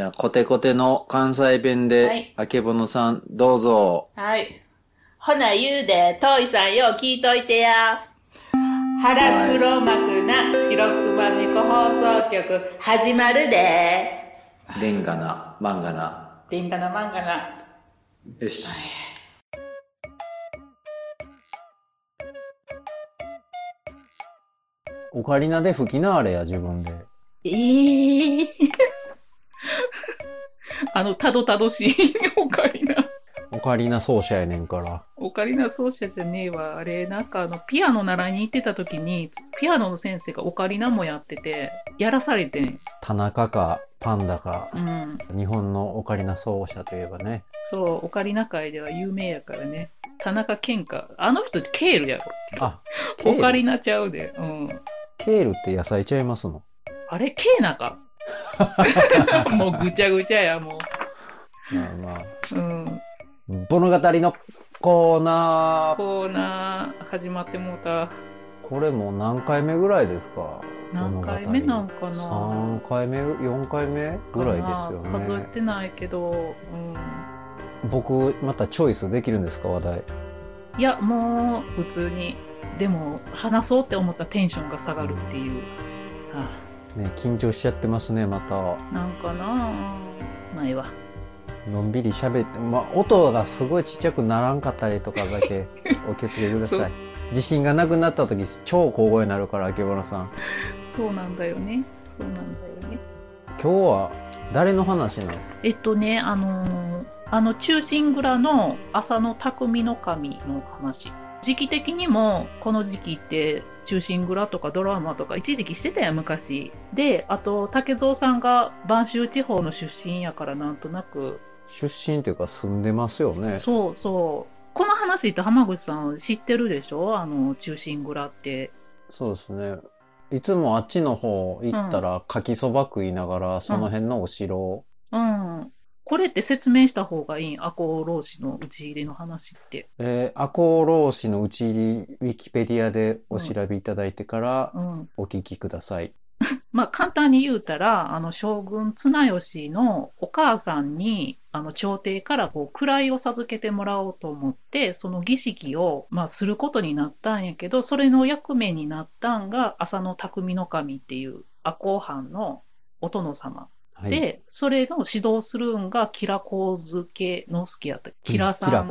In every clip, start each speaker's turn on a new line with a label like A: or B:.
A: じゃあ、コテコテの関西弁
B: は
A: で
B: い、
A: あけぼのさん、どうぞ。
B: はい。ほな言うで、トイさんよう聞いといてや。腹黒幕な白熊猫放送局始まるで。
A: でんがな、まんがな。
B: でんかなまんかな。
A: よし。オカリナで吹きなあれや、自分で。
B: ええあの、たどたどしい オカリナ。
A: オカリナ奏者やねんから。
B: オカリナ奏者じゃねえわ。あれ、なんかあの、ピアノ習いに行ってた時に、ピアノの先生がオカリナもやってて、やらされてん。
A: 田中か、パンダか
B: う、ん。
A: 日本のオカリナ奏者といえばね。
B: そう、オカリナ界では有名やからね。田中健か。あの人ってケールやろ。
A: あ、
B: オカリナちゃうで。うん。
A: ケールって野菜ちゃいますの？
B: あれ、ケーナか。もうぐちゃぐちゃや、も
A: まあまあ。
B: う。うん。
A: 物語のコーナー。
B: コーナー始まってもうた。
A: これもう何回目ぐらいですか？
B: 何回目なんかな
A: ?3 回目 ?4 回目ぐらいですよ
B: 数え
A: ね。
B: てないけど、うん。
A: 僕、またチョイスできるんですか？話題。
B: いや、もう、普通に。でも、話そうって思ったらテンションが下がるっていう。は
A: ね、緊張しちゃってますね、また。
B: あ、なんかな前は。
A: のんびり喋って、まあ、音がすごいちっちゃくならんかったりとかだけ お気をつけください。自信がなくなった時、超小声になるから、秋葉さん。
B: そうなんだよね。そうなんだよね。
A: 今日は誰の話なんですか？
B: えっとね、あのーあの、中心蔵の浅野匠の神の話。時期的にも、この時期って、中心蔵とかドラマとか一時期してたやん、昔。で、あと、竹蔵さんが播州地方の出身やからなんとなく、
A: 出身というか住んでますよね。
B: そうそう。この話って浜口さん知ってるでしょ？あの、中心蔵って。
A: そうですね。いつもあっちの方行ったら、かきそば食いながら、その辺のお城を、
B: うん。これって説明した方がいいん？赤穂浪士の打ち入れの話って。
A: えー、赤穂浪士のうち入り、ウィキペディアでお調べいただいてから、
B: うん。
A: お聞きください。
B: まあ簡単に言うたら、あの将軍綱吉のお母さんに、あの朝廷からこう位を授けてもらおうと思って、その儀式を、まあ、することになったんやけど、それの役目になったんが浅野匠の神っていう赤穂藩のお殿様。
A: はい。
B: で、それの指導するんが、キラコウズケノスケやった。キラさんが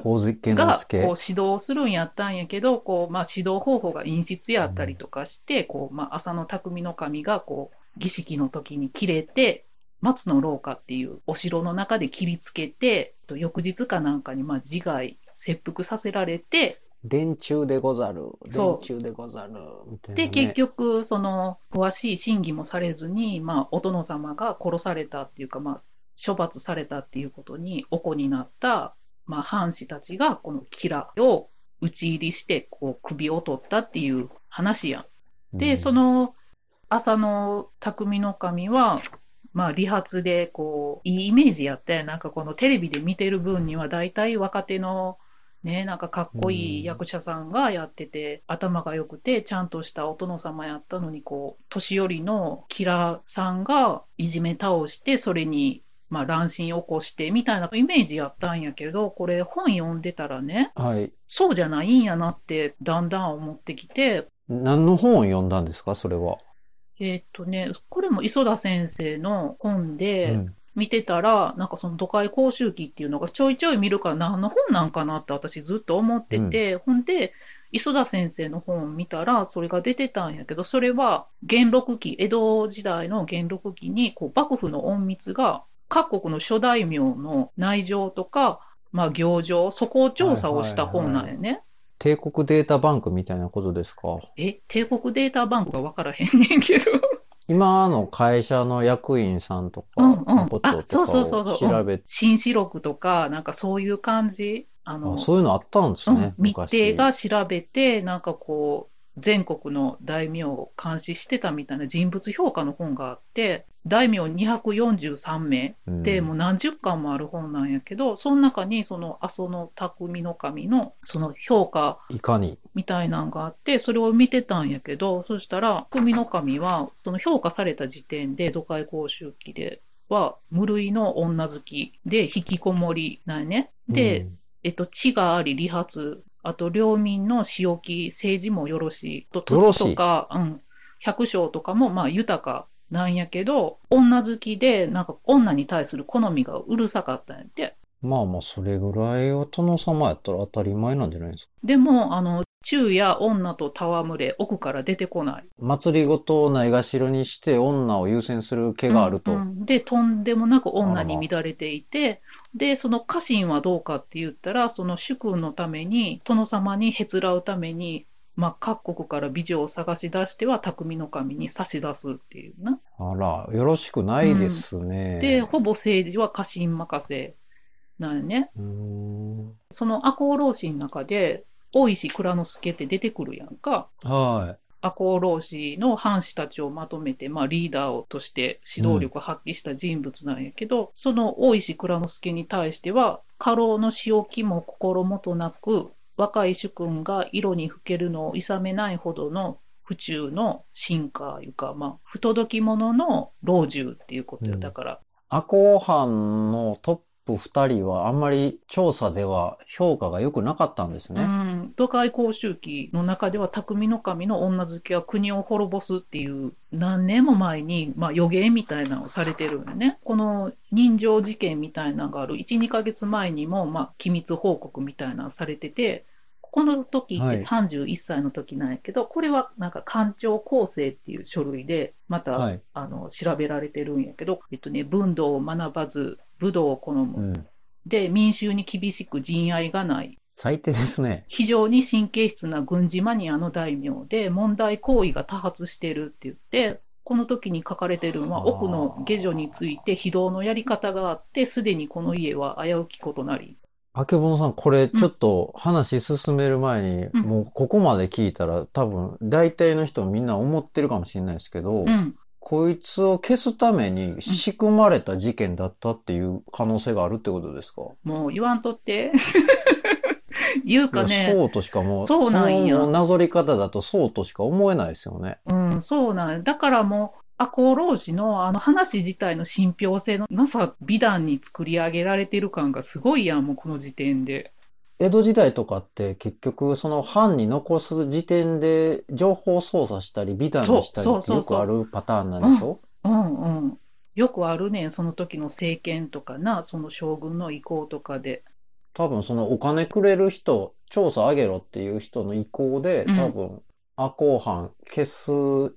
A: 之助
B: こう指導するんやったんやけど、こう、まあ、指導方法が陰湿やったりとかして、こう、まあ、浅野匠の神が、こう、儀式の時に切れて、松の廊下っていうお城の中で切りつけて、と翌日かなんかに、まあ、自害、切腹させられて、
A: 電柱でござる。電
B: そう
A: 柱でござる。みたいな、
B: で、
A: ね。
B: 結局、その、詳しい審議もされずに、まあ、お殿様が殺されたっていうか、まあ、処罰されたっていうことに、おこになった、まあ、藩士たちが、このキラを討ち入りして、こう、首を取ったっていう話やん。で、
A: うん
B: そ、の、浅野匠の神は、まあ、理髪で、こう、いいイメージやって、なんかこのテレビで見てる分には、大体若手の、ね、なんかかっこいい役者さんがやってて、頭が良くて、ちゃんとしたお殿様やったのに、こう、年寄りのキラさんがいじめ倒して、それに、まあ、乱心起こして、みたいなイメージやったんやけど、これ本読んでたらね、
A: はい。
B: そうじゃないんやなって、だんだん思ってきて、
A: 何の本を読んだんですかそれは？
B: えーっとね、これも磯田先生の本で
A: うん
B: 見てたら、なんかその都会講習記っていうのがちょいちょい見るから何の本なんかなって私ずっと思ってて、ほんで、磯田先生の本を見たらそれが出てたんやけど、それは元禄期、江戸時代の元禄期にこう幕府の隠密が各国の諸大名の内情とか、まあ行情、そこを調査をした本なんやね。
A: 帝国データバンクみたいなことですか？
B: え、帝国データバンクがわからへんねんけど。
A: 今の会社の役員さんとかのこととかを調べて、
B: 新四録とか、なんかそういう感じ。あの、
A: あそういうのあったんですね、
B: うん、密
A: 昔。
B: 偵が調べて、なんかこう、全国の大名を監視してたみたいな人物評価の本があって、大名243名
A: うん
B: で、もう何十巻もある本なんやけど、その中にその阿蘇の匠の神のその評価
A: いかに？
B: みたいなんがあって、それを見てたんやけど、そしたら、匠の神は、その評価された時点で、土海公衆記で、は無類の女好きで引きこもりなんやね。で、
A: うん
B: えっと、地があり、理髪、あと、領民の仕置き、政治もよろしい。と、土地とか、うん、百姓とかも、まあ、豊かなんやけど、女好きで、なんか、女に対する好みがうるさかったんやって。
A: まあまあ、それぐらいは殿様やったら当たり前なんじゃないですか。
B: でも、あの、昼夜女と戯れ、奥から出てこない。
A: 祭りごとをないがしろにして女を優先する気があると。
B: うんうんで、とんでもなく女に乱れていて、で、その家臣はどうかって言ったら、その主君のために、殿様にへつらうために、まあ、各国から美女を探し出しては、匠の神に差し出すっていうな。
A: あら、よろしくないですね。
B: で、ほぼ政治は家臣任せなんやね。その赤穂浪士の中で、大石蔵之介って出てくるやんか。
A: は
B: 赤穂浪士の藩士たちをまとめて、まあ、リーダーとして指導力を発揮した人物なんやけど、その大石蔵之介に対しては、家老の仕置きも心もとなく、若い主君が色にふけるのをいさめないほどの府中の進化いうか、まあ、不届き者の老中っていうことよ。
A: うん
B: だから、
A: い。赤穂藩のトップ二人はあんまり調査では評価が良くなかったんです
B: う
A: ね。
B: ん、都会公衆記の中では匠の神の女好きは国を滅ぼすっていう何年も前に、まあ、予言みたいなのをされてるんよね。この人情事件みたいなのがある1、2ヶ月前にも、まあ、機密報告みたいなのされてて、この時って
A: はい
B: 31歳の時なんやけど、これはなんか官庁構成っていう書類で、また、
A: はい。
B: あの調べられてるんやけど、えっとね、文道を学ばず、武道を好む。
A: うん。
B: で、民衆に厳しく仁愛がない。
A: 最低ですね。
B: 非常に神経質な軍事マニアの大名で問題行為が多発しているって言って、この時に書かれてるのは
A: はあ
B: 奥の下女について非道のやり方があって、すでにこの家は危うきことなり。
A: あけぼのさん、これちょっと話進める前に、
B: うん
A: もうここまで聞いたら多分大体の人みんな思ってるかもしれないですけど、
B: うん。
A: こいつを消すために仕組まれた事件だったっていう可能性があるってことですか？
B: もう言わんとって。言うかね。
A: そうとしかもう、
B: そうなんや
A: なぞり方だとそうとしか思えないですよね。
B: うん、そうなんやだからもう、赤穂浪士のあの話自体の信憑性のなさ、美談に作り上げられてる感がすごいやん、もうこの時点で。
A: 江戸時代とかって結局その藩に残す時点で情報操作したり美談にしたりってよくあるパターンなんでしょ？
B: うんうん。よくあるねん、その時の政権とかな、その将軍の意向とかで。
A: 多分そのお金くれる人、調査上げろっていう人の意向で、
B: うん
A: 多分、赤穂藩消す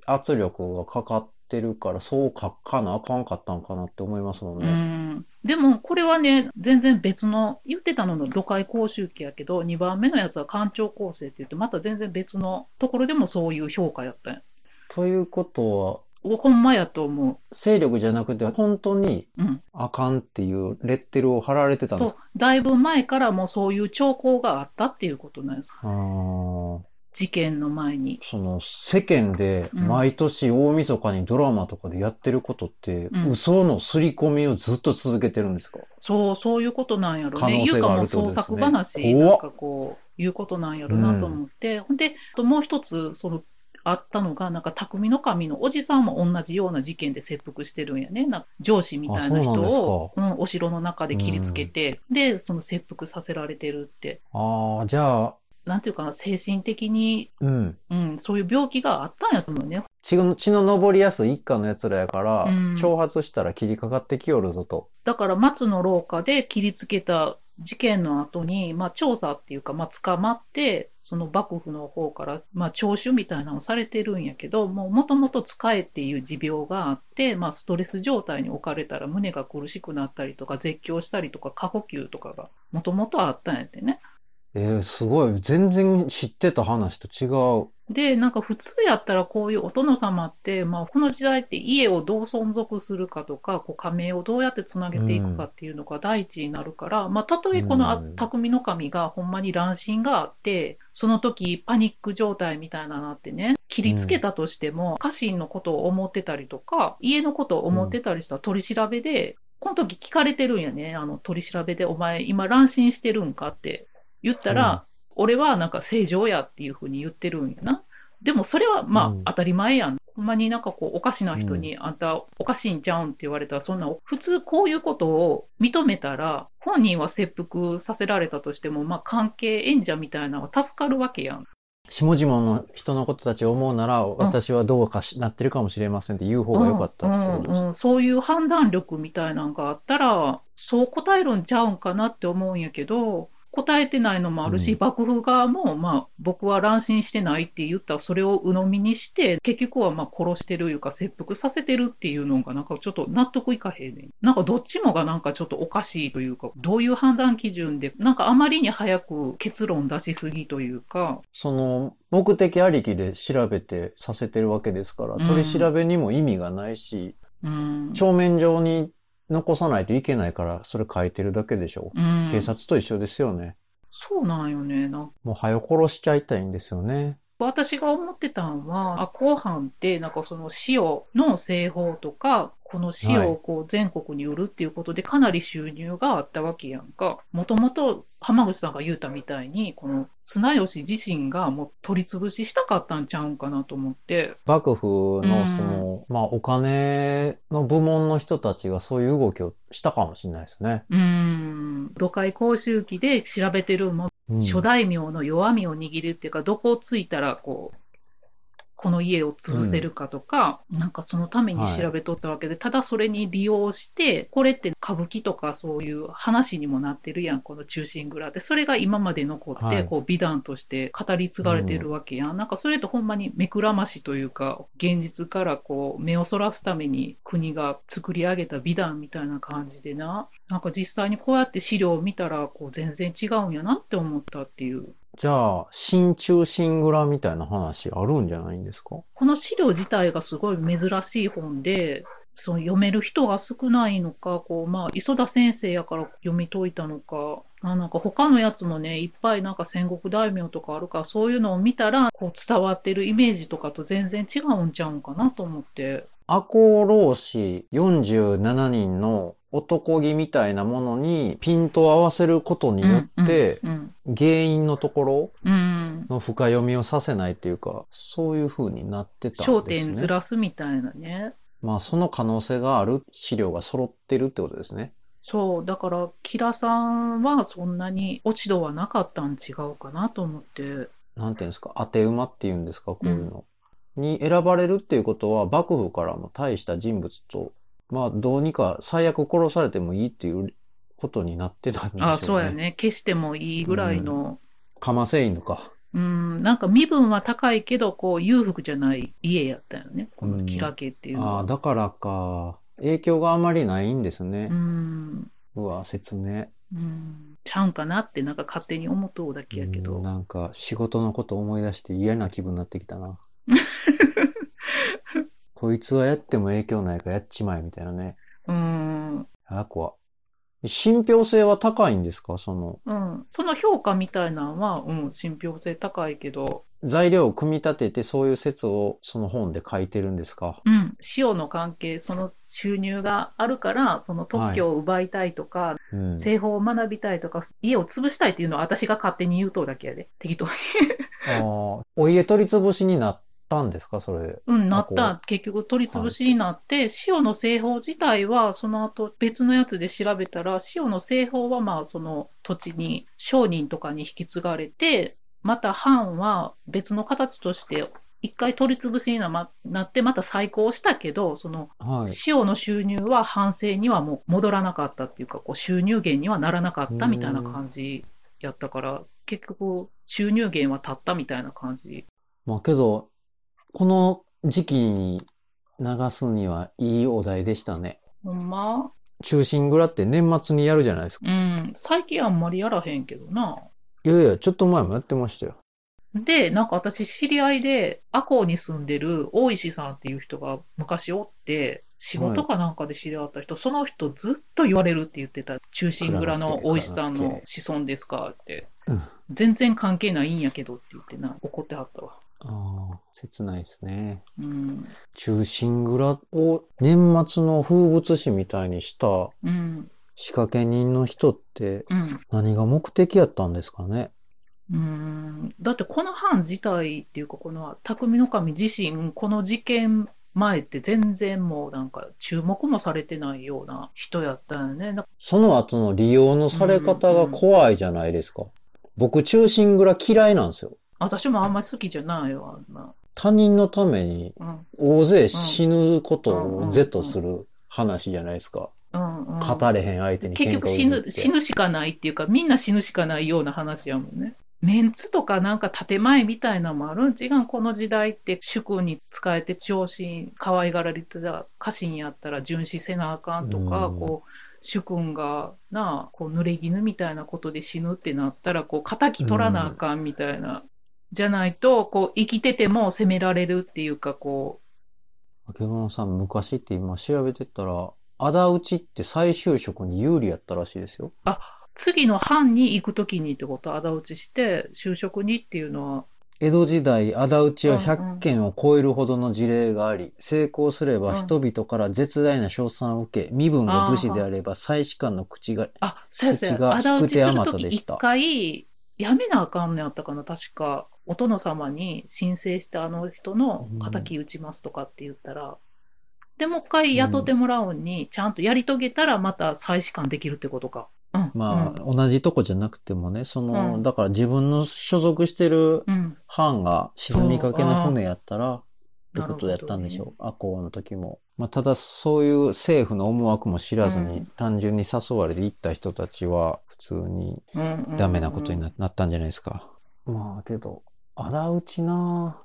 A: 圧力がかかってるから、そう書かなあかんかったんかなって思いますもん
B: う
A: ね。
B: ん。でも、これはね、全然別の、言ってたのの土海公衆記やけど、2番目のやつは官庁構成って言って、また全然別のところでもそういう評価やったんや。
A: ということは、
B: ほんまやと思
A: 勢力じゃなくて、本当に
B: う。うん。
A: あかんっていうレッテルを貼られてたん
B: そう
A: ですか？
B: だいぶ前からもうそういう兆候があったっていうことなんです。
A: あー
B: 事件の前に。
A: その世間で
B: うん
A: 毎年大晦日にドラマとかでやってることって、
B: うん
A: 嘘の刷り込みをずっと続けてるんですか？
B: そう、そういうことなんやろ
A: 可
B: ね。いうかもう
A: 能性があるってこと
B: 創
A: ですね
B: 作話、なんかこう、いうことなんやろなと思って。ほんで、もう一つ、その、あったのが、なんか、匠の神のおじさんも同じような事件で切腹してるんやね。なんか上司みたいな人を、うん、お城の中で切りつけて、で、その切腹させられてるって。
A: ああ、じゃあ、
B: なんていうかな、精神的に、
A: うん。
B: うん、そういう病気があったんやと思うね。
A: 血の血の上りやすい一家の奴らやから、
B: うん
A: 挑発したら切りかかってきよるぞと。
B: だから松の廊下で切りつけた事件の後に、まあ調査っていうか、まあ捕まって、その幕府の方から、まあ聴取みたいなのをされてるんやけど、もうもともと使えっていう持病があって、まあストレス状態に置かれたら胸が苦しくなったりとか、絶叫したりとか、過呼吸とかがもともとあったんやってね。
A: えー、すごい。全然知ってた話と違う。
B: で、なんか普通やったらこういうお殿様って、まあこの時代って家をどう存続するかとか、こう加盟をどうやってつなげていくかっていうのが第一になるから、まあたとえこのあ
A: うん
B: 匠の神がほんまに乱心があって、その時パニック状態みたいなのあってね、切りつけたとしても、家臣のことを思ってたりとか、家のことを思ってたりしたら取り調べで、この時聞かれてるんやね、あの取り調べで、お前今乱心してるんかって言ったら、俺はなんか正常やっていうふうに言ってるんやな。でもそれはまあ
A: うん
B: 当たり前やん。ほんまになんかこうおかしな人に、あんたおかしいんちゃうんって言われたら、そんな、普通こういうことを認めたら、本人は切腹させられたとしても、まあ関係演者みたいなのは助かるわけやん。
A: 下々の人のことたちを思うなら、私はどうかしなってるかもしれませんって言う方が良かったってことです
B: うんうんそういう判断力みたいなのがあったら、そう答えるんちゃうんかなって思うんやけど、答えてないのもあるし、
A: うん
B: 幕府側も、まあ、僕は乱心してないって言ったら、それを鵜呑みにして、結局はまあ殺してるいうか、切腹させてるっていうのが、なんかちょっと納得いかへんねん。なんかどっちもがなんかちょっとおかしいというか、どういう判断基準で、なんかあまりに早く結論出しすぎというか、
A: その、目的ありきで調べてさせてるわけですから、
B: うん
A: 取り調べにも意味がないし、
B: うん。
A: 帳面上に残さないといけないから、それ書いてるだけでしょ。
B: うん、
A: 警察と一緒ですよね。
B: そうなんよね。な
A: もう早殺しちゃいたいんですよね。
B: 私が思ってたんは、あ、後半って、なんかその塩の製法とか、この塩をこう全国に売るっていうことでかなり収入があったわけやんか。もともと浜口さんが言うたみたいに、この綱吉自身がもう取り潰ししたかったんちゃうんかなと思って。
A: 幕府
B: うん
A: のその、まあお金の部門の人たちがそういう動きをしたかもしれないですね。
B: うーん。土海公衆記で調べてるも
A: うん
B: 諸大名の弱みを握るっていうか、どこをついたら、こう、この家を潰せるかとか、なんかそのために調べとったわけで、ただそれに利用して、これって歌舞伎とかそういう話にもなってるやん、この忠臣蔵って。それが今まで残って、
A: はい
B: こう美談として語り継がれてるわけやん。なんかそれとほんまに目くらましというか、現実からこう目をそらすために国が作り上げた美談みたいな感じでな。なんか実際にこうやって資料を見たら、こう全然違うんやなって思ったっていう。
A: じゃあ、新中新蔵みたいな話あるんじゃないんですか？
B: この資料自体がすごい珍しい本で、その読める人が少ないのか、こう、まあ、磯田先生やから読み解いたのか、あなんか他のやつもね、いっぱいなんか戦国大名とかあるから、そういうのを見たら、こう伝わってるイメージとかと全然違うんちゃうんかなと思って。
A: 赤穂浪士47人の男気みたいなものにピントを合わせることによって、
B: うん、
A: 原因のところ
B: うん。うん。
A: の深読みをさせないっていうか、そういう風になってたんですね。
B: 焦点ずらすみたいなね。
A: まあ、その可能性がある資料が揃ってるってことですね。
B: そう、だから、キラさんはそんなに落ち度はなかったん違うかなと思って。
A: なんていうんですか、当て馬っていうんですか、こういうの。に選ばれるっていうことは、幕府からも大した人物と、まあ、どうにか最悪殺されてもいいっていうことになってたんでしょうね。
B: あ、そうや。ね。消してもいいぐらいの、
A: かませ犬か。
B: うん、なんか身分は高いけど、こう、裕福じゃない家やったよね。このキラ家っていうの
A: ああ、
B: は。
A: だからか。影響があまりないんですね
B: う。ん、
A: うわ、説明。
B: うん、ちゃうんかなって、なんか勝手に思っとうだけやけど。
A: うんなんか仕事のこと思い出して嫌な気分になってきたな。こいつはやっても影響ないからやっちまえみたいなね。
B: うん、
A: あ、怖信憑性は高いんですか？その、
B: うん。その評価みたいなのは、うん、信憑性高いけど、
A: 材料を組み立ててそういう説をその本で書いてるんですか？
B: うん、塩の関係、その収入があるから、その特許を奪いたいとか、
A: うん。
B: 製法を学びたいとか、家を潰したいっていうのは私が勝手に言うとうだけやで。適当に。
A: あーお家取り潰しになったんですか？それ。
B: うん、なっ
A: こ
B: た。結局取り潰しになって、塩の製法自体は、その後別のやつで調べたら、塩の製法はまあその土地に商人とかに引き継がれて、また藩は別の形として、一回取り潰しになって、また再興したけど、その
A: はい。
B: 塩の収入は反政にはもう戻らなかったっていうか、こう収入源にはならなかったみたいな感じやったから、結局収入源は立ったみたいな感じ。
A: まあけど、この時期に流すにはいいお題でしたね。
B: ほんま？
A: 中心蔵って年末にやるじゃないですか。
B: うん、最近あんまりやらへんけどな。
A: いやいや、ちょっと前もやってましたよ。
B: で、なんか私知り合いで、赤穂に住んでる大石さんっていう人が昔おって、仕事かなんかで知り合った人、その人ずっと言われるって言ってた。中心蔵の大石さんの子孫ですかって。
A: うん
B: 全然関係ないんやけどって言ってな、怒ってはったわ。
A: ああ、切ないですね。
B: うん。
A: 中心蔵を年末の風物詩みたいにした
B: うん。
A: 仕掛け人の人って
B: うん。
A: 何が目的やったんですかね？
B: うん。だってこの藩自体っていうか、この匠の神自身、この事件前って全然もうなんか注目もされてないような人やったよね。だ
A: その後の利用のされ方が怖いじゃないですか。僕、中心蔵嫌いなんですよ。
B: 私もあんまり好きじゃないよ、あんな。
A: 他人のために
B: うん。
A: 大勢死ぬことを是とする話じゃないですか。
B: うんうん、
A: 語れへん相手に
B: 結局死ぬ、死ぬしかないっていうか、みんな死ぬしかないような話やもんね。メンツとかなんか建前みたいなのもあるん？違うこの時代って主君に仕えて上司可愛がられてた家臣やったら巡視せなあかんとか、
A: うん
B: こう、主君がなあ、こう濡れ衣みたいなことで死ぬってなったら、こう、仇取らなあかんみたいな。じゃないと、こう、生きてても責められるっていうか、こ
A: あけぼのさん、昔って今調べてたら、仇討ちって再就職に有利やったらしいですよ。
B: う、次の藩に行くときにってこと、仇討ちして、就職にっていうのは、
A: 江戸時代、仇討ちは
B: うんうん。
A: 100件を超えるほどの事例があり、成功すれば
B: うん。
A: 人々から絶大な賞賛を受け、身分が武士であれば祭司官の口が、
B: あ、先生、
A: 口が
B: 仇討ちするとき一
A: 引く手あまたでした。
B: 回、やめなあかんのやったかな、確か。お殿様に申請してあの人の仇討ちますとかって言ったら、で、もう一回雇ってもらうに、ちゃんとやり遂げたらまた祭司官できるってことか。うん。
A: まあ、同じとこじゃなくてもね、その、
B: うん
A: だから自分の所属してる
B: うん。うん。
A: 藩が沈みかけの船やったら、ってことやったんでしょう。アコーの時も。まあ、ただそういう政府の思惑も知らずに、
B: うん
A: 単純に誘われて行った人たちは、普通に
B: うんうんうん
A: ダメなことにな,、なったんじゃないですか。まあ、けど、仇討ちな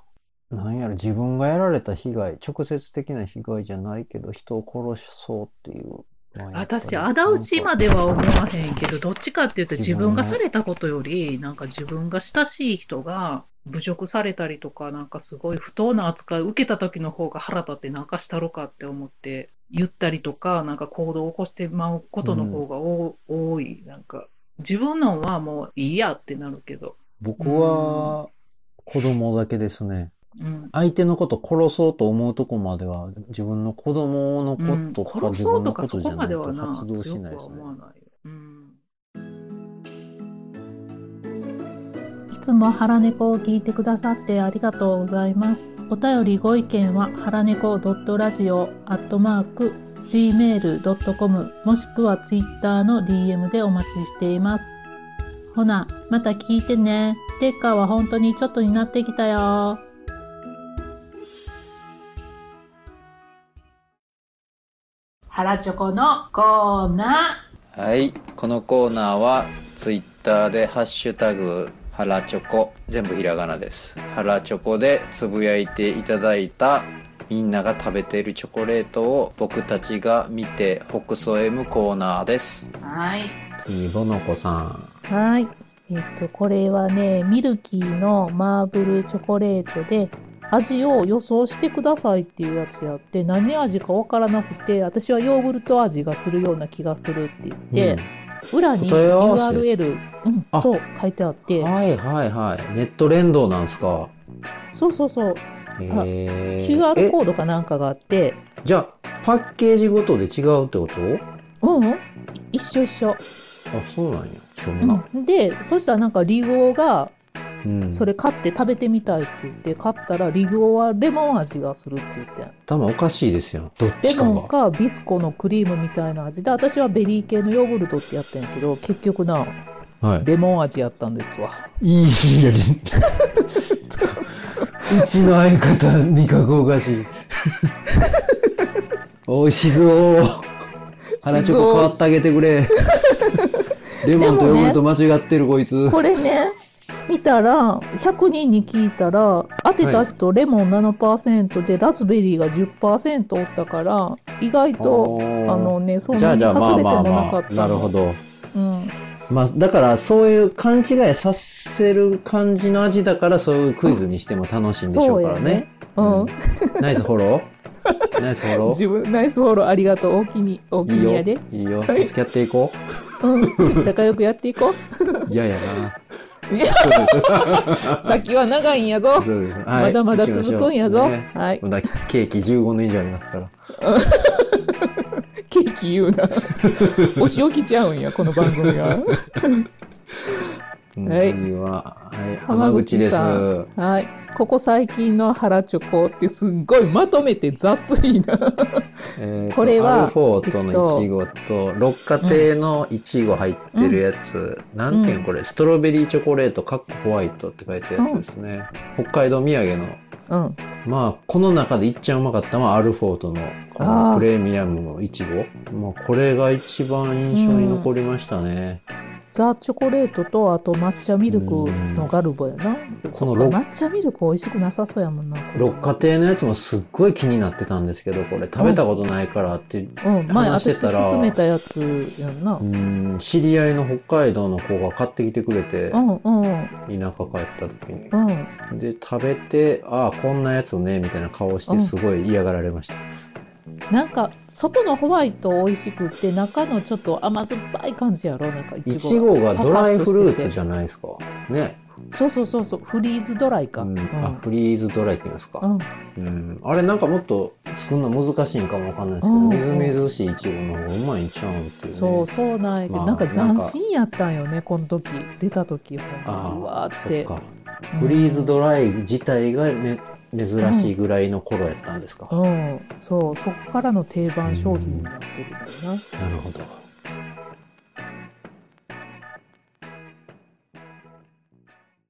A: なんやろ、自分がやられた被害、直接的な被害じゃないけど、人を殺そうっていう。
B: 私、仇討ちまでは思わへんけど、どっちかっていうと自分がされたことより、なんか自分が親しい人が侮辱されたりとか、なんかすごい不当な扱いを受けた時の方が腹立ってなんかしたろかって思って言ったりとか、なんか行動を起こしてまうことの方がお、多い。なんか、自分のはもういいやってなるけど。
A: 僕は、子供だけですね。
B: うん。
A: 相手のこと殺そうと思うとこまでは、自分の子供の
B: うん
A: ことか、
B: 殺
A: 自分のこ
B: そうと
A: じゃないと
B: こまではな、
A: 発動しないですね
B: は思。わないよ。うん。いつも腹猫を聞いてくださってありがとうございます。お便りご意見は、腹猫 .radio.gmail.com もしくは Twitter の DM でお待ちしています。ほな、また聞いてね。ステッカーは本当にちょっとになってきたよ。腹チョコのコーナ
A: はい。このコーナーは、ツイッターでハッシュタグ、ハラチョコ、全部ひらがなです。ハラチョコでつぶやいていただいた、みんなが食べているチョコレートを僕たちが見て、北総 M コーナーです。
B: ー。はい。
A: 次、ボノコさん。
C: はい。えっと、これはね、ミルキーのマーブルチョコレートで、味を予想してくださいっていうやつやって、何味かわからなくて、私はヨーグルト味がするような気がするって言って、裏に
A: 答え合わせ
C: URL、うん
A: あ、
C: そう、書いてあって、
A: はいはいはい。ネット連動なんすか？
C: そうそうそう、QR コ
A: え？
C: ードかなんかがあって、
A: じゃあ、パッケージごとで違うってこと？
C: うん、うん、一緒一緒。
A: あ、そうなんや。そんな。
C: うん、で、そしたらなんかリグオが、
A: うん。
C: それ買って食べてみたいって言って、買ったらリグオはレモン味がするって言って。
A: 頭おかしいですよ。どっ
C: レ
A: ちかが。
C: モンかビスコのクリームみたいな味で、私はベリー系のヨーグルトってやったんやけど、結局な、
A: はい。
C: レモン味やったんですわ。
A: いいやり。うちの相方、味覚おかしい。おい、静雄。腹チョコ変わってあげてくれ。レモンとヨーグルト間違ってる、こいつ。
C: これね、見たら、100人に聞いたら、当てた人レモン7%で、ラズベリーが10%おったから、意外と、あのね、そんなに外れてもなかった。、
A: なるほ。ど。
C: うん。
A: まあ、だから、そういう勘違いさせる感じの味だから、そういうクイズにしても楽しいんでしょ
C: そうう
A: からね
C: やね。。うん。
A: ナイスフォロー ナイスフォロー
C: 自分、ナイスフォローありがとう。お気に、お気
A: いいよ。
C: にやで。
A: いいよ。
C: はい
A: 付き合っていこ
C: うん。仲良くやっていこ
A: う。嫌やな。
C: う。いや、先は長いんやぞ。
A: そうです。はい
C: まだまだ続くんやぞ。
A: ね
C: はい。
A: まだケーキ15年以上ありますから。
C: ケーキ言うな。お仕置きちゃうんや、この番組は。
B: はい
A: 次は、はい、
B: 浜
A: 浜口です。
B: はい。ここ最近の腹チョコってすっごいまとめて雑いな。これは
A: アルフォートのいちごと、六花亭のいちご入ってるやつ、なんていうのこれ、ストロベリーチョコレートカッコホワイトって書いてるやつですね。北海道土産の。
B: うん。
A: まあ、この中でいっちゃうまかったのはアルフォートのこのプレミアムのいちご。まあ、これが一番印象に残りましたね。
B: ザ・チョコレートと、あと抹茶ミルクのガルボやな。そ
A: のろ
B: 抹茶ミルク美味しくなさそうやもんな。
A: 六花亭のやつもすっごい気になってたんですけど、これ食べたことないからって、話してたら
B: 勧めたやつやんな
A: う。ん、知り合いの北海道の子が買ってきてくれて
B: う、んうん
A: 田舎帰った時に。
B: うん。
A: で、食べて、ああ、こんなやつね、みたいな顔して、すごい嫌がられました。
B: なんか、外のホワイト美味しくって、中のちょっと甘酸っぱい感じやろ？なんか、い
A: い
B: ちご。
A: がドライフルーツじゃないですか。ね。
B: そうそうそうそう、フリーズドライか。
A: う
B: うんん。
A: あ、フリーズドライって言うんですか。
B: うん。
A: うん。あれなんかもっと作るの難しいんかもわかんないですけど、
B: うん
A: みずみずしいいちごの方がうまいんちゃうんっていうね。
B: そう、そうなんやけど、
A: まあ
B: なんか斬新やったんよね、この時。出た時、ほん
A: あ
B: まに。うわって。
A: フリーズドライ自体がめ珍しいぐらいの頃やったんですか？
B: うん。そう、そっからの定番商品になってるんだよな。
A: なるほど。